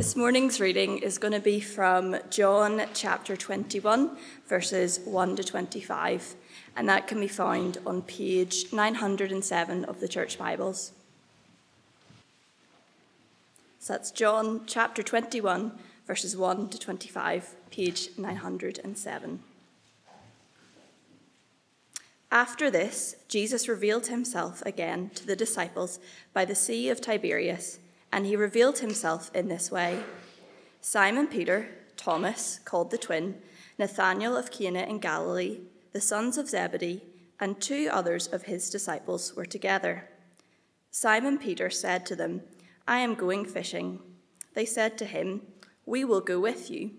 This morning's reading is going to be from John chapter 21, verses 1 to 25, and that can be found on page 907 of the Church Bibles. So that's John chapter 21, verses 1 to 25, page 907. After this, Jesus revealed himself again to the disciples by the Sea of Tiberias, and he revealed himself in this way Simon Peter, Thomas, called the twin, Nathanael of Cana in Galilee, the sons of Zebedee, and two others of his disciples were together. Simon Peter said to them, I am going fishing. They said to him, We will go with you.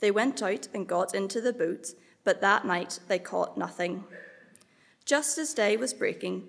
They went out and got into the boat, but that night they caught nothing. Just as day was breaking,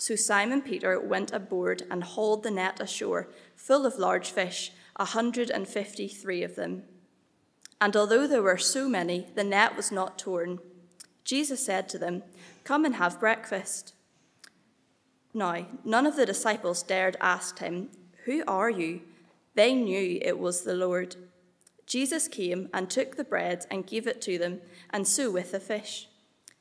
So Simon Peter went aboard and hauled the net ashore, full of large fish, a hundred and fifty three of them. And although there were so many, the net was not torn. Jesus said to them, Come and have breakfast. Now, none of the disciples dared ask him, Who are you? They knew it was the Lord. Jesus came and took the bread and gave it to them, and so with the fish.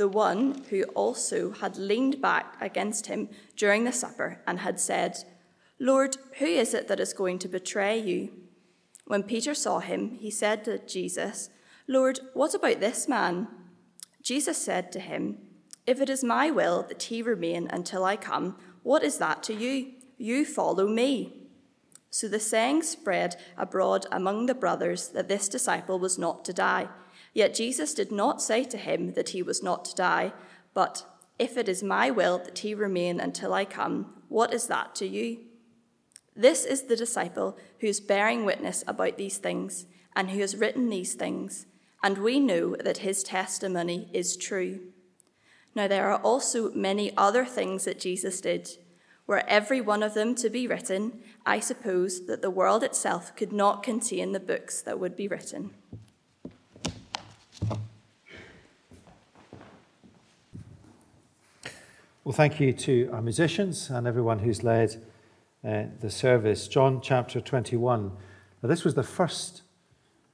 the one who also had leaned back against him during the supper and had said, Lord, who is it that is going to betray you? When Peter saw him, he said to Jesus, Lord, what about this man? Jesus said to him, If it is my will that he remain until I come, what is that to you? You follow me. So the saying spread abroad among the brothers that this disciple was not to die. Yet Jesus did not say to him that he was not to die, but, If it is my will that he remain until I come, what is that to you? This is the disciple who is bearing witness about these things, and who has written these things, and we know that his testimony is true. Now there are also many other things that Jesus did were every one of them to be written, I suppose that the world itself could not contain the books that would be written. Well, thank you to our musicians and everyone who's led uh, the service. John chapter 21. Now, this was the first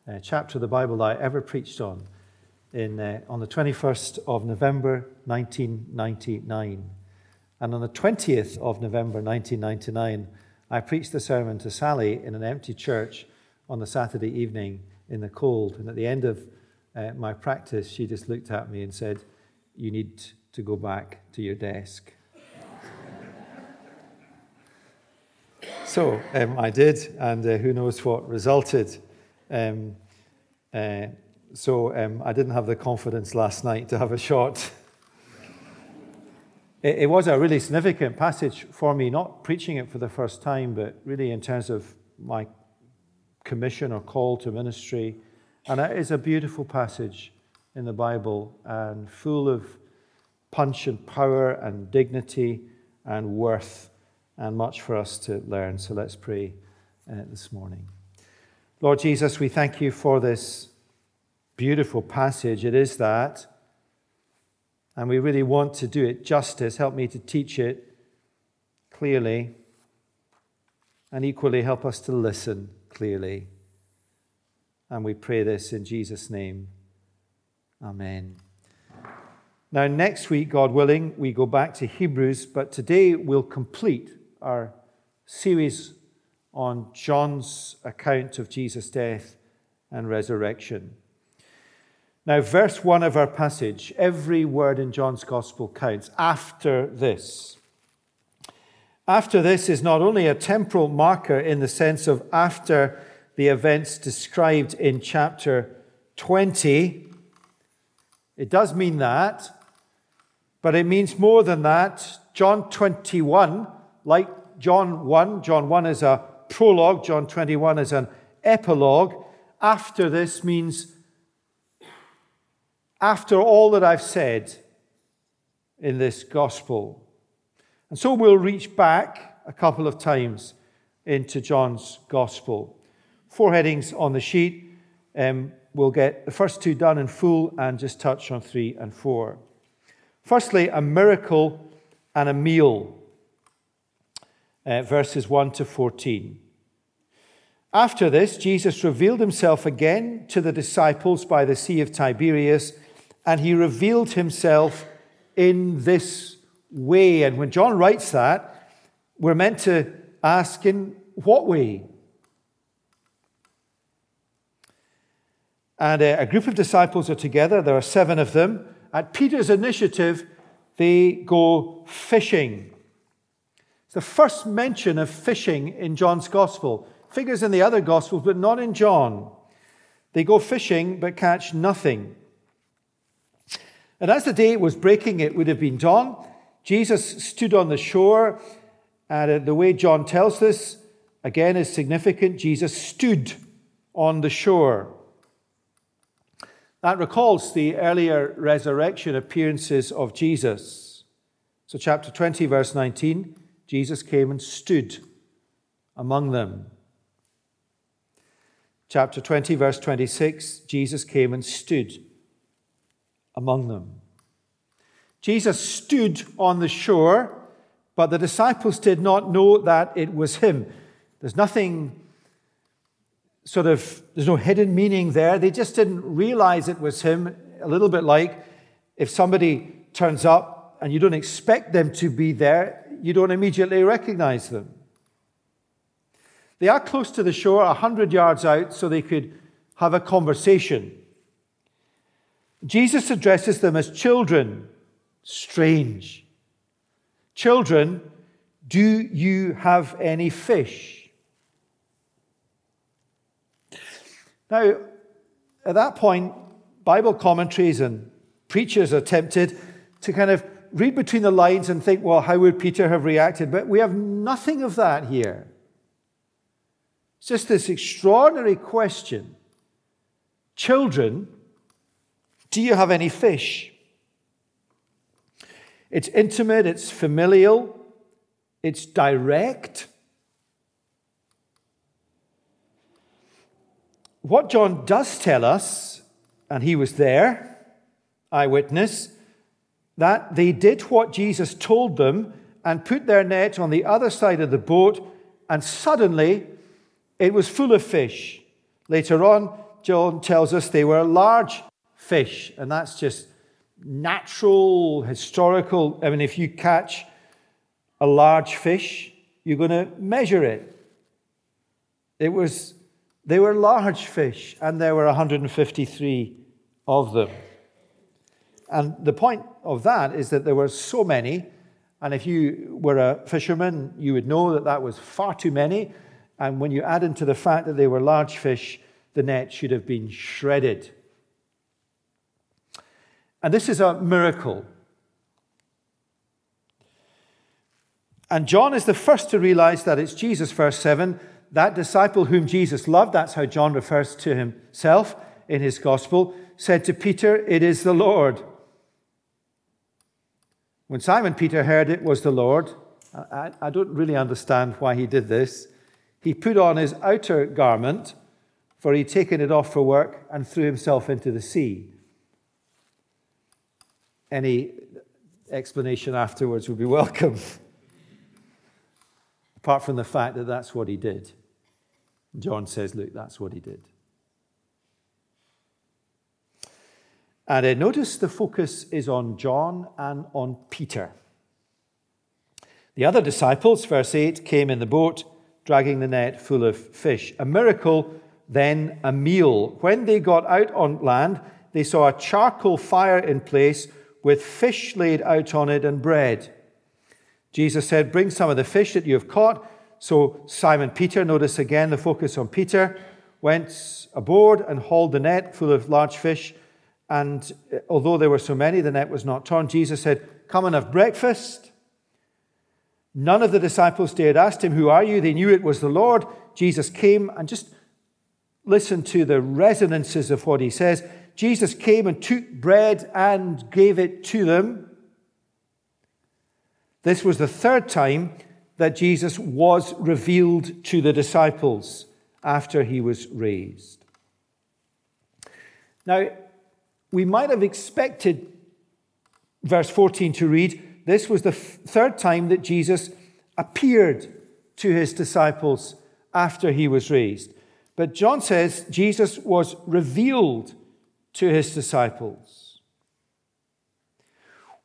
uh, chapter of the Bible I ever preached on in, uh, on the 21st of November 1999. And on the 20th of November 1999, I preached the sermon to Sally in an empty church on the Saturday evening in the cold. And at the end of uh, my practice, she just looked at me and said, You need to go back to your desk. so um, I did, and uh, who knows what resulted. Um, uh, so um, I didn't have the confidence last night to have a shot. it, it, was a really significant passage for me, not preaching it for the first time, but really in terms of my commission or call to ministry. And it is a beautiful passage in the Bible and full of punch and power and dignity and worth and much for us to learn. So let's pray uh, this morning. Lord Jesus, we thank you for this beautiful passage. It is that. And we really want to do it justice. Help me to teach it clearly. And equally, help us to listen clearly. And we pray this in Jesus' name. Amen. Now, next week, God willing, we go back to Hebrews, but today we'll complete our series on John's account of Jesus' death and resurrection. Now, verse 1 of our passage, every word in John's gospel counts. After this. After this is not only a temporal marker in the sense of after the events described in chapter 20. It does mean that, but it means more than that. John 21, like John 1, John 1 is a prologue, John 21 is an epilogue. After this means after all that I've said in this gospel. And so we'll reach back a couple of times into John's gospel. Four headings on the sheet. Um, we'll get the first two done in full and just touch on three and four. Firstly, a miracle and a meal, uh, verses 1 to 14. After this, Jesus revealed himself again to the disciples by the Sea of Tiberias and he revealed himself in this way. And when John writes that, we're meant to ask in what way? And a, group of disciples are together. There are seven of them. At Peter's initiative, they go fishing. It's the first mention of fishing in John's gospel. Figures in the other gospels, but not in John. They go fishing but catch nothing. And as the day was breaking, it would have been dawn. Jesus stood on the shore, and uh, the way John tells this, again, is significant. Jesus stood on the shore. That recalls the earlier resurrection appearances of Jesus. So, chapter 20, verse 19, Jesus came and stood among them. Chapter 20, verse 26, Jesus came and stood among them. Jesus stood on the shore, but the disciples did not know that it was him. There's nothing sort of, there's no hidden meaning there. They just didn't realize it was him. A little bit like if somebody turns up and you don't expect them to be there, you don't immediately recognize them. They are close to the shore, 100 yards out, so they could have a conversation. Jesus addresses them as children. Strange. Children, do you have any fish? Now, at that point, Bible commentaries and preachers are tempted to kind of read between the lines and think, well, how would Peter have reacted? But we have nothing of that here. It's just this extraordinary question. Children, do you have any fish? It's intimate, it's familial, it's direct. What John does tell us, and he was there, eyewitness, that they did what Jesus told them and put their net on the other side of the boat, and suddenly it was full of fish. Later on, John tells us they were large fish. And that's just natural, historical. I mean, if you catch a large fish, you're going to measure it. It was, they were large fish, and there were 153 of them. And the point of that is that there were so many, and if you were a fisherman, you would know that that was far too many. And when you add into the fact that they were large fish, the net should have been shredded. And this is a miracle. And John is the first to realize that it's Jesus, verse 7, that disciple whom Jesus loved, that's how John refers to himself in his gospel, said to Peter, It is the Lord. When Simon Peter heard it was the Lord, I, I don't really understand why he did this. He put on his outer garment, for he'd taken it off for work, and threw himself into the sea. Any explanation afterwards would be welcome, apart from the fact that that's what he did. John says, Look, that's what he did. And uh, notice the focus is on John and on Peter. The other disciples, verse 8, came in the boat, dragging the net full of fish. A miracle, then a meal. When they got out on land, they saw a charcoal fire in place with fish laid out on it and bread. Jesus said, Bring some of the fish that you have caught. So Simon Peter, notice again the focus on Peter, went aboard and hauled the net full of large fish and uh, although there were so many, the net was not torn. Jesus said, Come and have breakfast. None of the disciples dared ask him, Who are you? They knew it was the Lord. Jesus came and just listen to the resonances of what he says. Jesus came and took bread and gave it to them. This was the third time that Jesus was revealed to the disciples after he was raised. Now, we might have expected verse 14 to read this was the third time that Jesus appeared to his disciples after he was raised. But John says Jesus was revealed to his disciples.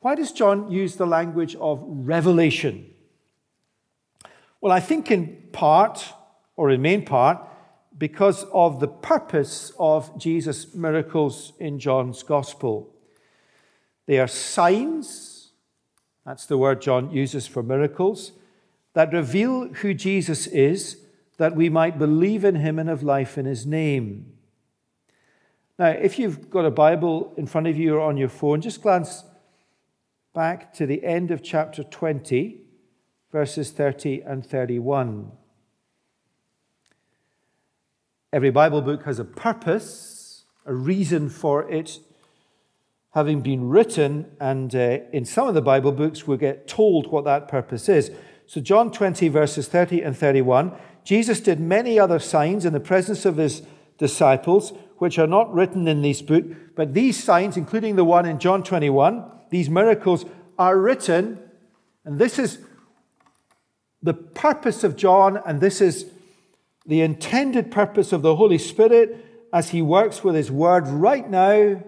Why does John use the language of revelation? Well, I think in part, or in main part, because of the purpose of Jesus' miracles in John's gospel. They are signs, that's the word John uses for miracles, that reveal who Jesus is, that we might believe in him and have life in his name. Now, if you've got a Bible in front of you or on your phone, just glance back to the end of chapter 20, verses 30 and 31. Every Bible book has a purpose, a reason for it having been written, and uh, in some of the Bible books, we get told what that purpose is. So, John 20, verses 30 and 31 Jesus did many other signs in the presence of his disciples, which are not written in this book, but these signs, including the one in John 21, these miracles, are written, and this is the purpose of John, and this is the intended purpose of the Holy Spirit as He works with His Word right now.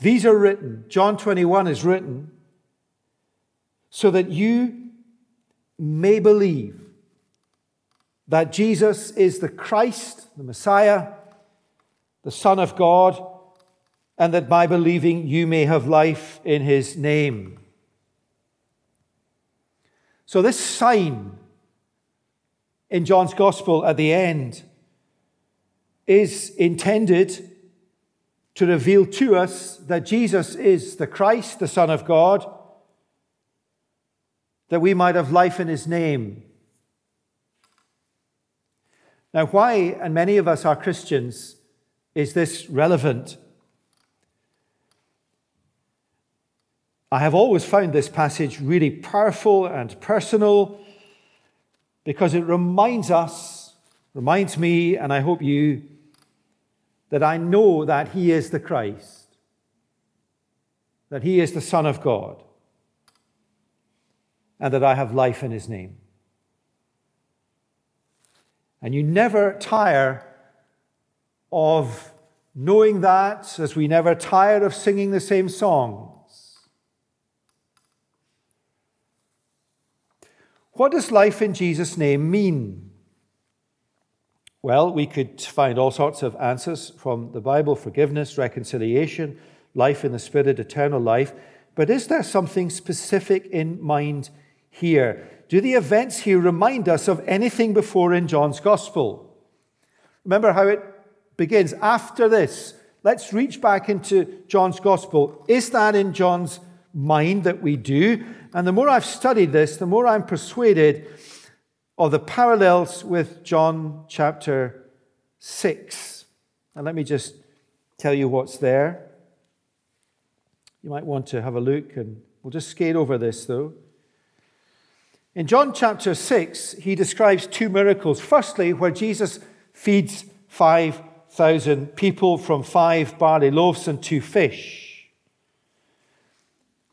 These are written, John 21 is written, so that you may believe that Jesus is the Christ, the Messiah, the Son of God, and that by believing you may have life in His name. So, this sign in John's Gospel at the end is intended to reveal to us that Jesus is the Christ, the Son of God, that we might have life in his name. Now, why, and many of us are Christians, is this relevant? I have always found this passage really powerful and personal because it reminds us, reminds me, and I hope you, that I know that He is the Christ, that He is the Son of God, and that I have life in His name. And you never tire of knowing that as we never tire of singing the same songs. What does life in Jesus' name mean? Well, we could find all sorts of answers from the Bible forgiveness, reconciliation, life in the Spirit, eternal life. But is there something specific in mind here? Do the events here remind us of anything before in John's Gospel? Remember how it begins after this. Let's reach back into John's Gospel. Is that in John's mind that we do? And the more I've studied this, the more I'm persuaded of the parallels with John chapter 6. And let me just tell you what's there. You might want to have a look, and we'll just skate over this though. In John chapter 6, he describes two miracles. Firstly, where Jesus feeds 5,000 people from five barley loaves and two fish.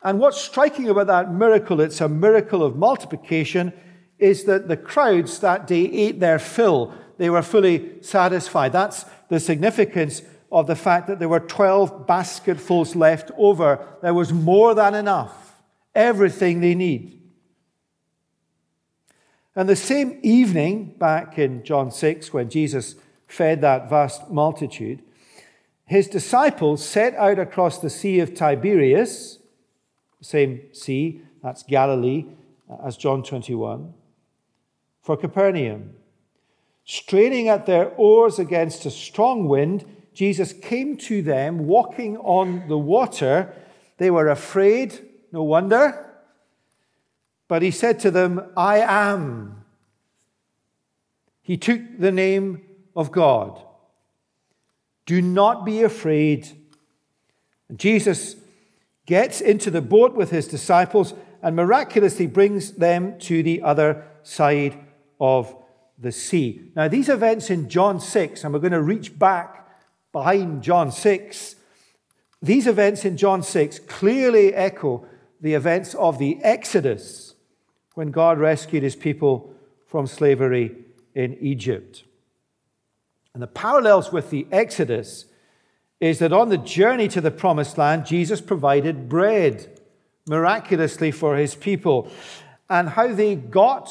And what's striking about that miracle, it's a miracle of multiplication, is that the crowds that day ate their fill. They were fully satisfied. That's the significance of the fact that there were 12 basketfuls left over. There was more than enough, everything they need. And the same evening, back in John 6, when Jesus fed that vast multitude, his disciples set out across the Sea of Tiberias, same sea, that's Galilee, uh, as John 21, for Capernaum. Straining at their oars against a strong wind, Jesus came to them walking on the water. They were afraid, no wonder. But he said to them, I am. He took the name of God. Do not be afraid. Jesus gets into the boat with his disciples and miraculously brings them to the other side of the sea. Now, these events in John 6, and we're going to reach back behind John 6, these events in John 6 clearly echo the events of the Exodus when God rescued his people from slavery in Egypt. And the parallels with the Exodus is that on the journey to the promised land, Jesus provided bread miraculously for his people. And how they got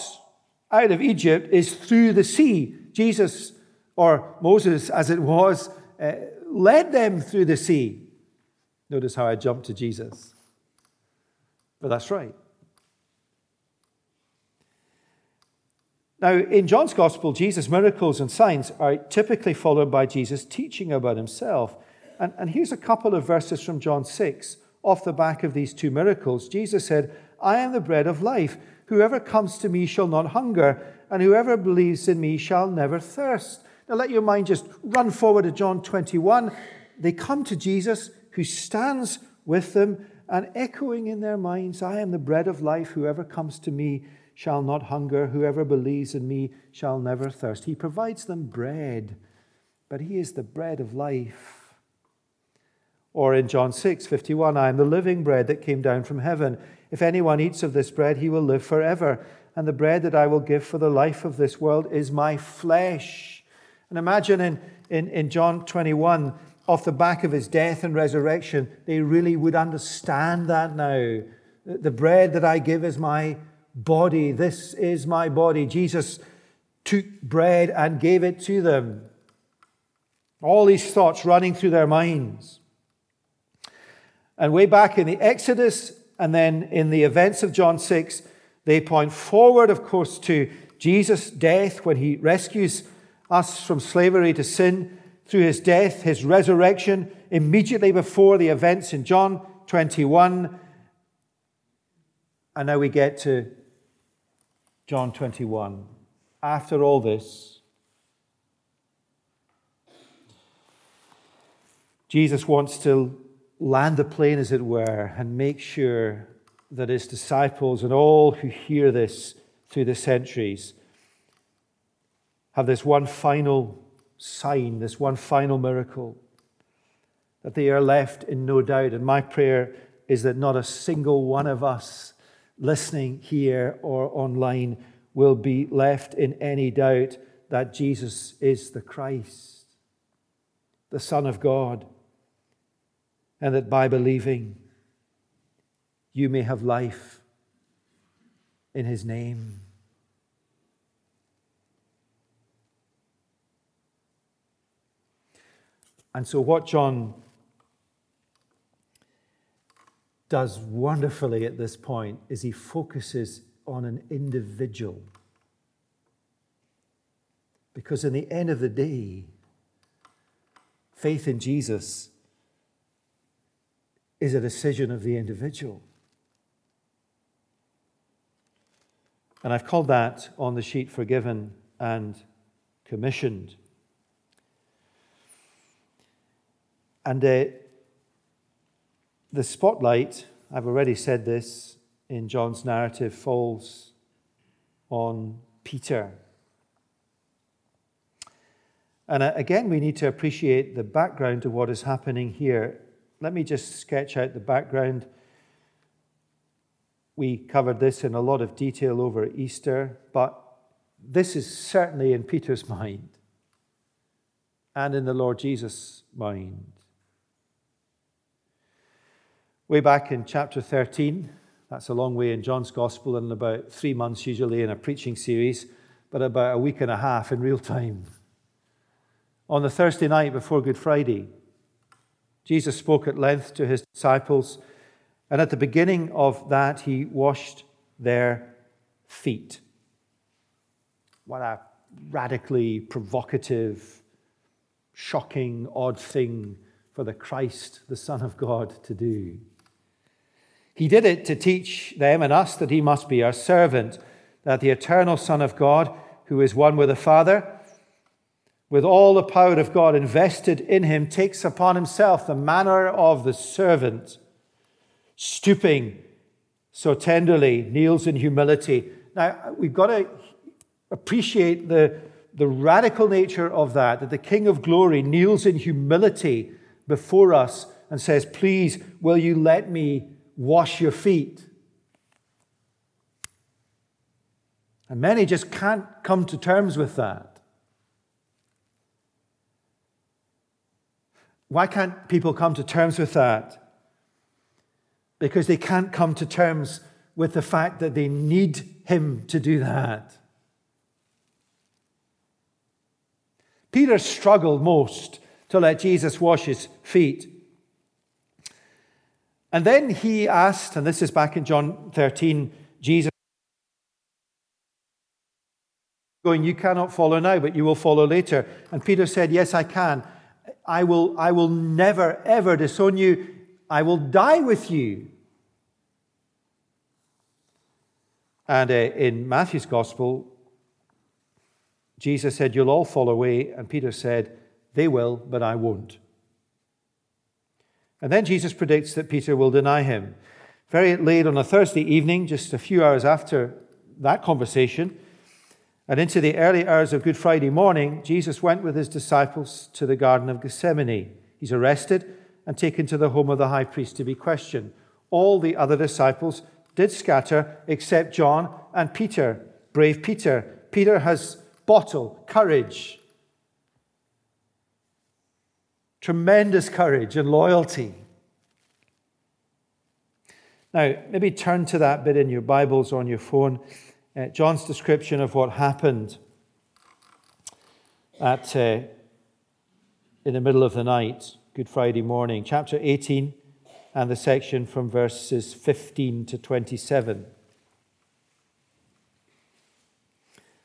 out of Egypt is through the sea. Jesus, or Moses as it was, uh, led them through the sea. Notice how I jumped to Jesus. But that's right. Now, in John's Gospel, Jesus' miracles and signs are typically followed by Jesus teaching about himself. And, and here's a couple of verses from John 6 off the back of these two miracles. Jesus said, I am the bread of life. Whoever comes to me shall not hunger, and whoever believes in me shall never thirst. Now, let your mind just run forward to John 21. They come to Jesus, who stands with them, and echoing in their minds, I am the bread of life. Whoever comes to me shall not hunger. Whoever believes in me shall never thirst. He provides them bread, but he is the bread of life. Or in John 6 51, I am the living bread that came down from heaven. If anyone eats of this bread, he will live forever. And the bread that I will give for the life of this world is my flesh. And imagine in, in, in John 21, off the back of his death and resurrection, they really would understand that now. The bread that I give is my body. This is my body. Jesus took bread and gave it to them. All these thoughts running through their minds. And way back in the Exodus and then in the events of John 6, they point forward, of course, to Jesus' death when he rescues us from slavery to sin through his death, his resurrection, immediately before the events in John 21. And now we get to John 21. After all this, Jesus wants to land the plane, as it were, and make sure that his disciples and all who hear this through the centuries have this one final sign, this one final miracle, that they are left in no doubt. And my prayer is that not a single one of us listening here or online will be left in any doubt that Jesus is the Christ, the Son of God, and that by believing you may have life in his name. And so, what John does wonderfully at this point is he focuses on an individual. Because, in the end of the day, faith in Jesus is a decision of the individual. And I've called that on the sheet forgiven and commissioned. And uh, the spotlight, I've already said this in John's narrative, falls on Peter. And uh, again, we need to appreciate the background to what is happening here. Let me just sketch out the background. We covered this in a lot of detail over Easter, but this is certainly in Peter's mind and in the Lord Jesus' mind. Way back in chapter 13, that's a long way in John's Gospel, and about three months usually in a preaching series, but about a week and a half in real time. On the Thursday night before Good Friday, Jesus spoke at length to his disciples, and at the beginning of that, he washed their feet. What a radically provocative, shocking, odd thing for the Christ, the Son of God, to do. He did it to teach them and us that he must be our servant, that the eternal Son of God, who is one with the Father, with all the power of God invested in him, takes upon himself the manner of the servant, stooping so tenderly, kneels in humility. Now, we've got to appreciate the, the radical nature of that, that the King of glory kneels in humility before us and says, Please, will you let me wash your feet. And many just can't come to terms with that. Why can't people come to terms with that? Because they can't come to terms with the fact that they need Him to do that. Peter struggled most to let Jesus wash his feet. And then he asked, and this is back in John 13, Jesus going, You cannot follow now, but you will follow later. And Peter said, Yes, I can. I will, I will never, ever disown you. I will die with you. And uh, in Matthew's gospel, Jesus said, You'll all fall away. And Peter said, They will, but I won't. And then Jesus predicts that Peter will deny him. Very late on a Thursday evening, just a few hours after that conversation, and into the early hours of Good Friday morning, Jesus went with his disciples to the Garden of Gethsemane. He's arrested and taken to the home of the high priest to be questioned. All the other disciples did scatter except John and Peter, brave Peter. Peter has bottle, courage, Tremendous courage and loyalty. Now, maybe turn to that bit in your Bibles on your phone. Uh, John's description of what happened at, uh, in the middle of the night, Good Friday morning, chapter 18, and the section from verses 15 to 27.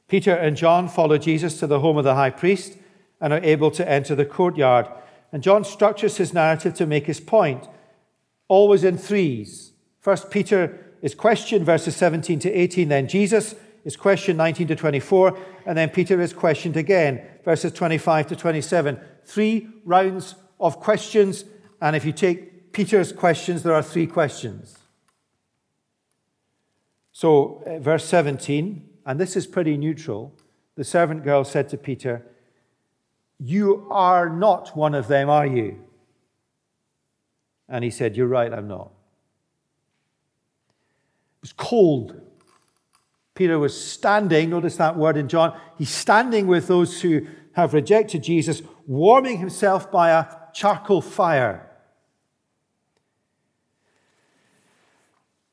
Peter and John follow Jesus to the home of the high priest and are able to enter the courtyard. And John structures his narrative to make his point, always in threes. First, Peter is questioned, verses 17 to 18. Then Jesus is questioned, 19 to 24. And then Peter is questioned again, verses 25 to 27. Three rounds of questions. And if you take Peter's questions, there are three questions. So, uh, verse 17, and this is pretty neutral. The servant girl said to Peter, you are not one of them, are you? And he said, You're right, I'm not. Was cold. Peter was standing, notice that word in John, he's standing with those who have rejected Jesus, warming himself by a charcoal fire.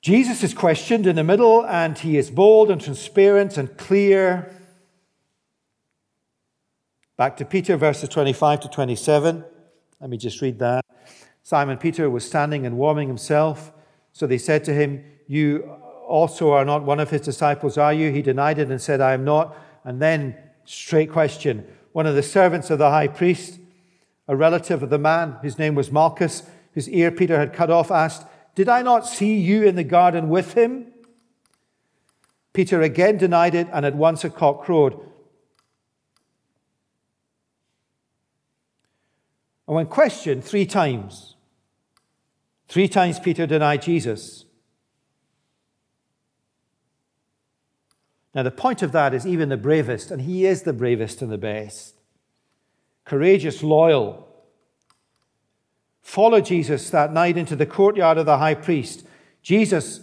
Jesus is questioned in the middle, and he is bold and transparent and clear. Back to Peter, verses 25 to 27. Let me just read that. Simon Peter was standing and warming himself. So they said to him, You also are not one of his disciples, are you? He denied it and said, I am not. And then, straight question. One of the servants of the high priest, a relative of the man, whose name was Malchus, whose ear Peter had cut off, asked, Did I not see you in the garden with him? Peter again denied it, and at once a cock crowed. And when questioned three times, three times Peter denied Jesus. Now, the point of that is even the bravest, and he is the bravest and the best, courageous, loyal, follow Jesus that night into the courtyard of the high priest. Jesus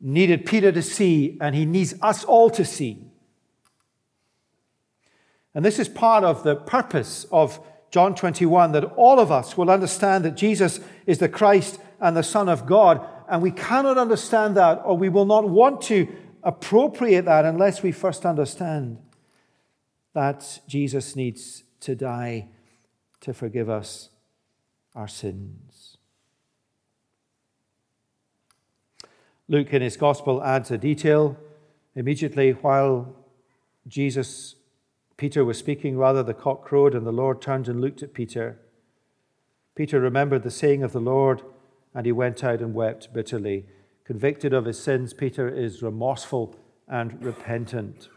needed Peter to see, and he needs us all to see. And this is part of the purpose of John 21 that all of us will understand that Jesus is the Christ and the Son of God. And we cannot understand that, or we will not want to appropriate that unless we first understand that Jesus needs to die to forgive us our sins. Luke, in his gospel, adds a detail. Immediately while Jesus Peter was speaking, rather, the cock crowed, and the Lord turned and looked at Peter. Peter remembered the saying of the Lord, and he went out and wept bitterly. Convicted of his sins, Peter is remorseful and repentant.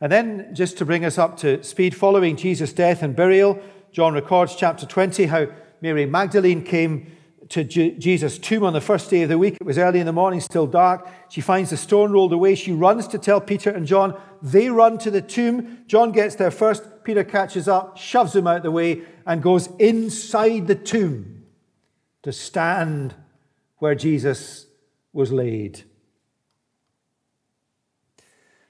And then, just to bring us up to speed, following Jesus' death and burial, John records chapter 20 how Mary Magdalene came to Jesus' tomb on the first day of the week. It was early in the morning, still dark. She finds the stone rolled away. She runs to tell Peter and John. They run to the tomb. John gets there first. Peter catches up, shoves him out the way, and goes inside the tomb to stand where Jesus was laid.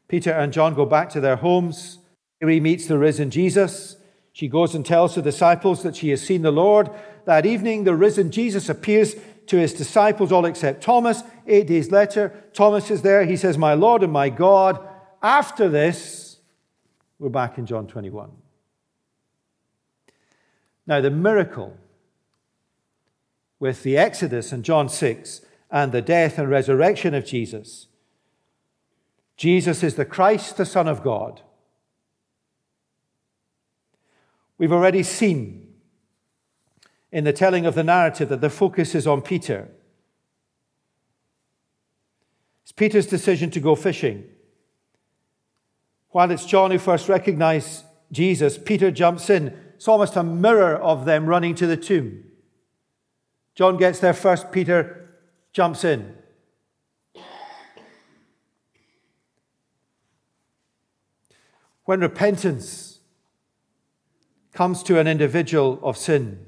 Peter and John go back to their homes. Mary meets the risen Jesus. She goes and tells the disciples that she has seen the Lord. That evening, the risen Jesus appears to his disciples, all except Thomas. Eight days later, Thomas is there. He says, My Lord and my God. After this, we're back in John 21. Now, the miracle with the Exodus in John 6 and the death and resurrection of Jesus, Jesus is the Christ, the Son of God. We've already seen in the telling of the narrative that the focus is on Peter. It's Peter's decision to go fishing. While it's John who first recognized Jesus, Peter jumps in. It's almost a mirror of them running to the tomb. John gets there first, Peter jumps in. When repentance comes to an individual of sin.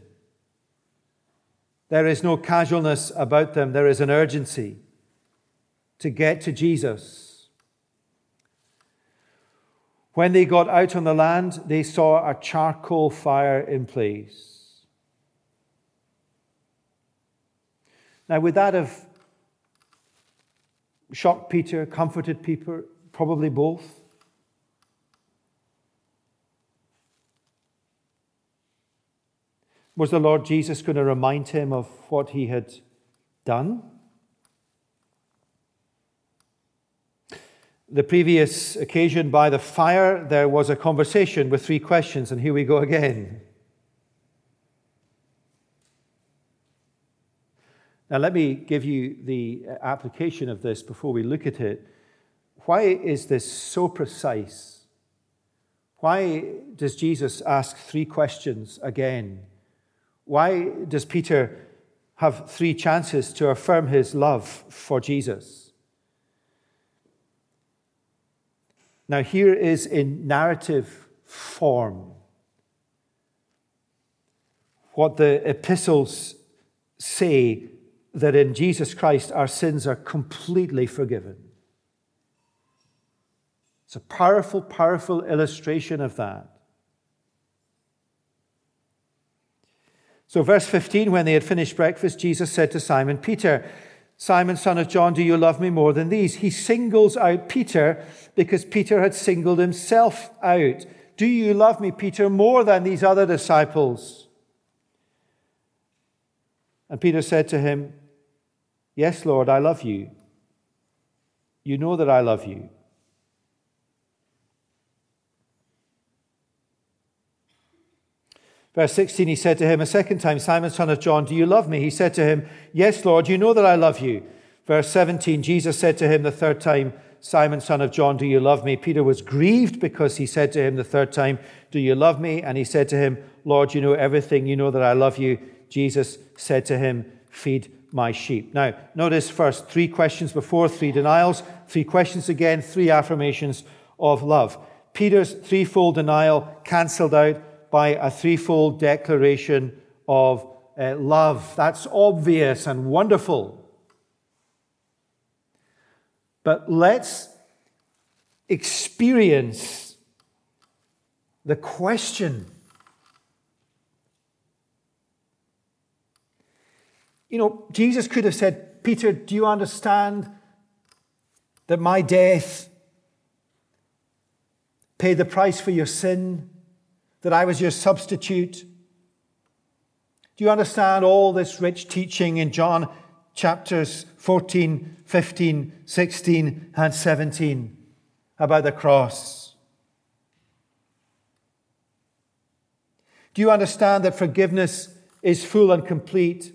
There is no casualness about them, there is an urgency to get to Jesus. When they got out on the land, they saw a charcoal fire in place. Now, would that have shocked Peter, comforted Peter? Probably both. Was the Lord Jesus going to remind him of what he had done? The previous occasion by the fire, there was a conversation with three questions, and here we go again. Now, let me give you the application of this before we look at it. Why is this so precise? Why does Jesus ask three questions again? Why does Peter have three chances to affirm his love for Jesus? Now, here is in narrative form what the epistles say that in Jesus Christ our sins are completely forgiven. It's a powerful, powerful illustration of that. So, verse 15, when they had finished breakfast, Jesus said to Simon Peter, Simon, son of John, do you love me more than these? He singles out Peter because Peter had singled himself out. Do you love me, Peter, more than these other disciples? And Peter said to him, Yes, Lord, I love you. You know that I love you. Verse 16, he said to him a second time, Simon, son of John, do you love me? He said to him, Yes, Lord, you know that I love you. Verse 17, Jesus said to him the third time, Simon, son of John, do you love me? Peter was grieved because he said to him the third time, Do you love me? And he said to him, Lord, you know everything. You know that I love you. Jesus said to him, Feed my sheep. Now, notice first three questions before, three denials, three questions again, three affirmations of love. Peter's threefold denial cancelled out by a threefold declaration of uh, love. That's obvious and wonderful. But let's experience the question. You know, Jesus could have said, Peter, do you understand that my death paid the price for your sin? that I was your substitute? Do you understand all this rich teaching in John chapters 14, 15, 16, and 17 about the cross? Do you understand that forgiveness is full and complete?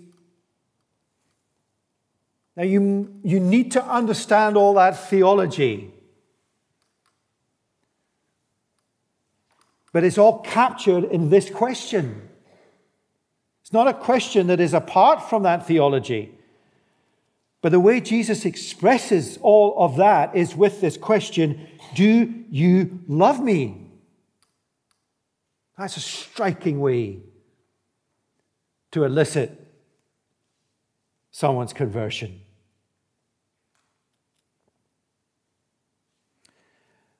Now, you, you need to understand all that theology. But it's all captured in this question. It's not a question that is apart from that theology. But the way Jesus expresses all of that is with this question Do you love me? That's a striking way to elicit someone's conversion.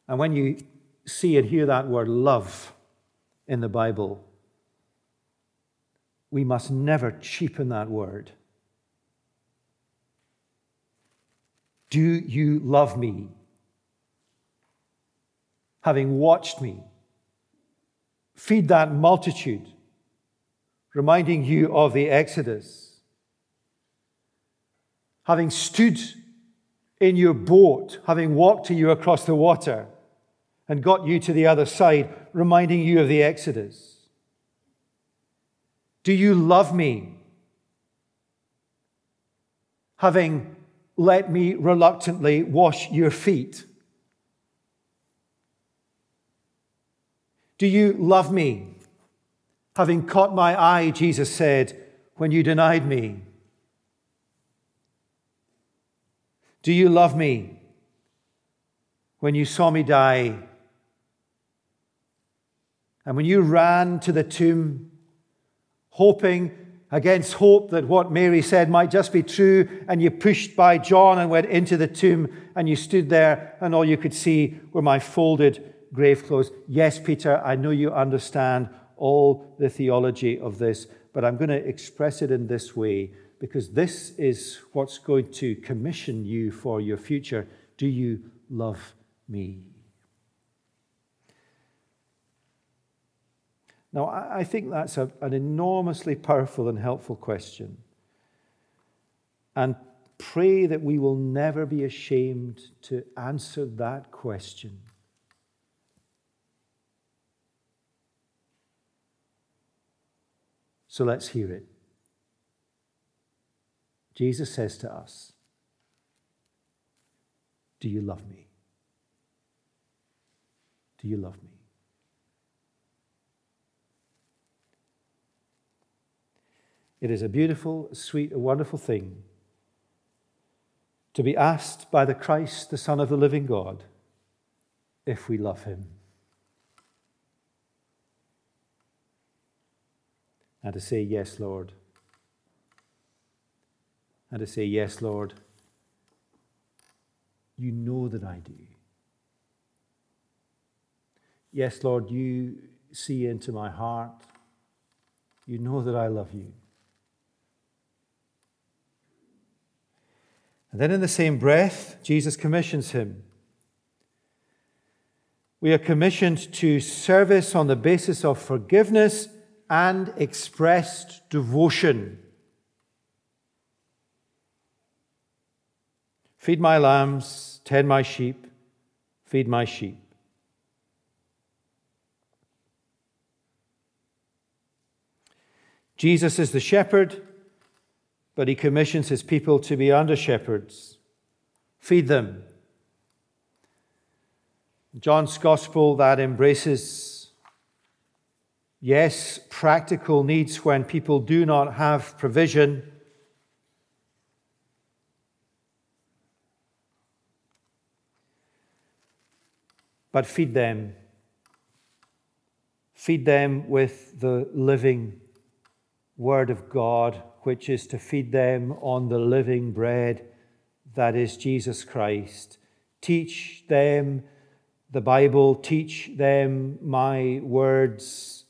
And when you see and hear that word love in the Bible, we must never cheapen that word. Do you love me? Having watched me feed that multitude, reminding you of the Exodus, having stood in your boat, having walked to you across the water and got you to the other side, reminding you of the Exodus? Do you love me? Having let me reluctantly wash your feet? Do you love me? Having caught my eye, Jesus said, when you denied me? Do you love me? When you saw me die. And when you ran to the tomb, hoping against hope that what Mary said might just be true, and you pushed by John and went into the tomb, and you stood there, and all you could see were my folded grave clothes. Yes, Peter, I know you understand all the theology of this, but I'm going to express it in this way because this is what's going to commission you for your future. Do you love me? Now, I think that's a, an enormously powerful and helpful question. And pray that we will never be ashamed to answer that question. So let's hear it. Jesus says to us, Do you love me? Do you love me? It is a beautiful, sweet, a wonderful thing to be asked by the Christ, the Son of the living God, if we love him. And to say, Yes, Lord. And to say, Yes, Lord. You know that I do. Yes, Lord, you see into my heart. You know that I love you. And then, in the same breath, Jesus commissions him. We are commissioned to service on the basis of forgiveness and expressed devotion. Feed my lambs, tend my sheep, feed my sheep. Jesus is the shepherd, but he commissions his people to be under shepherds. Feed them. John's gospel that embraces, yes, practical needs when people do not have provision. But feed them. Feed them with the living Word of God, which is to feed them on the living bread that is Jesus Christ. Teach them the Bible, teach them my words,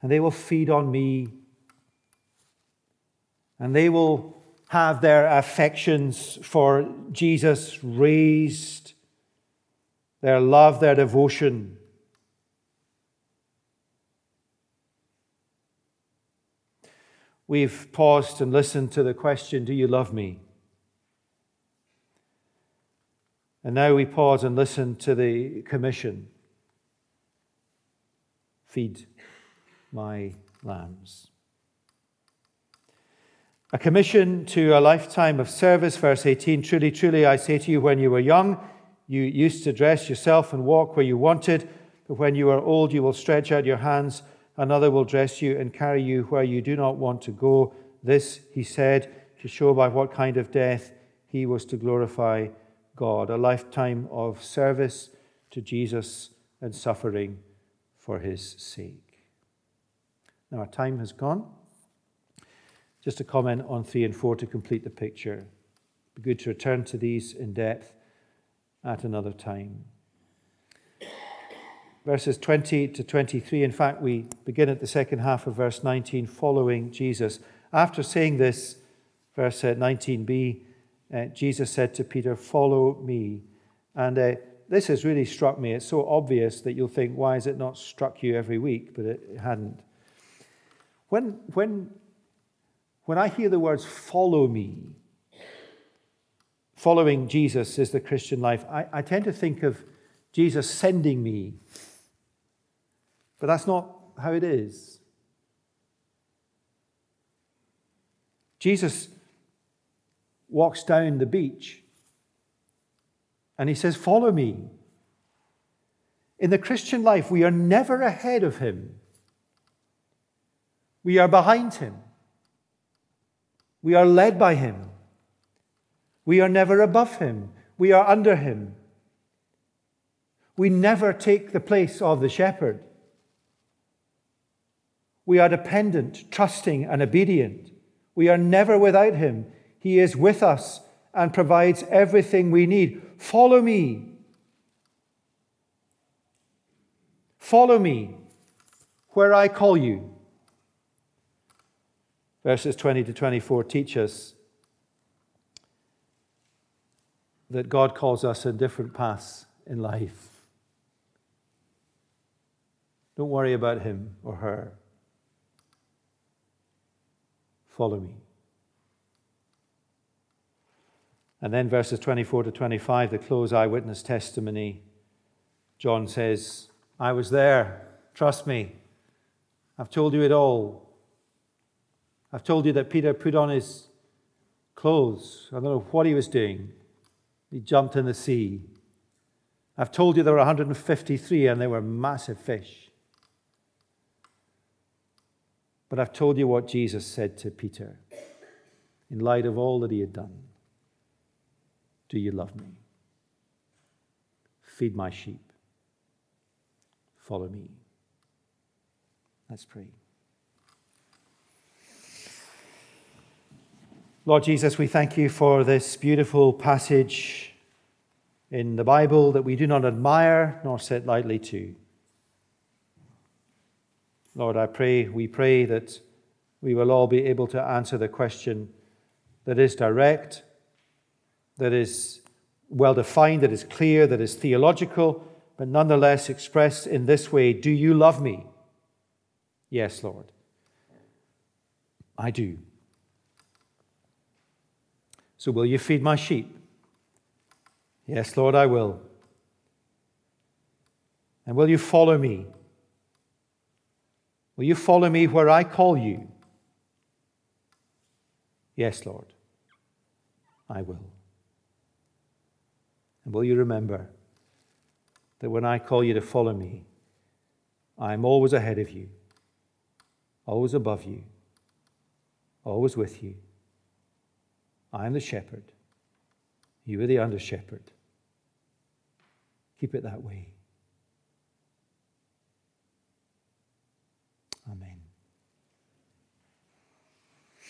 and they will feed on me, and they will have their affections for Jesus raised, their love, their devotion we've paused and listened to the question, Do you love me? And now we pause and listen to the commission Feed my lambs. A commission to a lifetime of service, verse 18 Truly, truly, I say to you, when you were young, you used to dress yourself and walk where you wanted, but when you are old, you will stretch out your hands Another will dress you and carry you where you do not want to go. This, he said, to show by what kind of death he was to glorify God. A lifetime of service to Jesus and suffering for his sake. Now, our time has gone. Just a comment on 3 and 4 to complete the picture. Be good to return to these in depth at another time verses 20 to 23. In fact, we begin at the second half of verse 19, following Jesus. After saying this, verse 19b, uh, Jesus said to Peter, Follow me. And uh, this has really struck me. It's so obvious that you'll think, Why has it not struck you every week? But it hadn't. When, when, when I hear the words follow me, following Jesus is the Christian life, I, I tend to think of Jesus sending me but that's not how it is. Jesus walks down the beach and he says, Follow me. In the Christian life, we are never ahead of him, we are behind him, we are led by him, we are never above him, we are under him. We never take the place of the shepherd. We are dependent, trusting, and obedient. We are never without Him. He is with us and provides everything we need. Follow me. Follow me where I call you. Verses 20 to 24 teach us that God calls us in different paths in life. Don't worry about him or her. Follow me. And then verses 24 to 25, the close eyewitness testimony. John says, I was there. Trust me. I've told you it all. I've told you that Peter put on his clothes. I don't know what he was doing. He jumped in the sea. I've told you there were 153 and they were massive fish. But I've told you what Jesus said to Peter in light of all that he had done. Do you love me? Feed my sheep. Follow me. Let's pray. Lord Jesus, we thank you for this beautiful passage in the Bible that we do not admire nor set lightly to. Lord, I pray, we pray that we will all be able to answer the question that is direct, that is well defined, that is clear, that is theological, but nonetheless expressed in this way Do you love me? Yes, Lord. I do. So will you feed my sheep? Yes, Lord, I will. And will you follow me? Will you follow me where I call you? Yes, Lord, I will. And will you remember that when I call you to follow me, I am always ahead of you, always above you, always with you. I am the shepherd. You are the under shepherd. Keep it that way.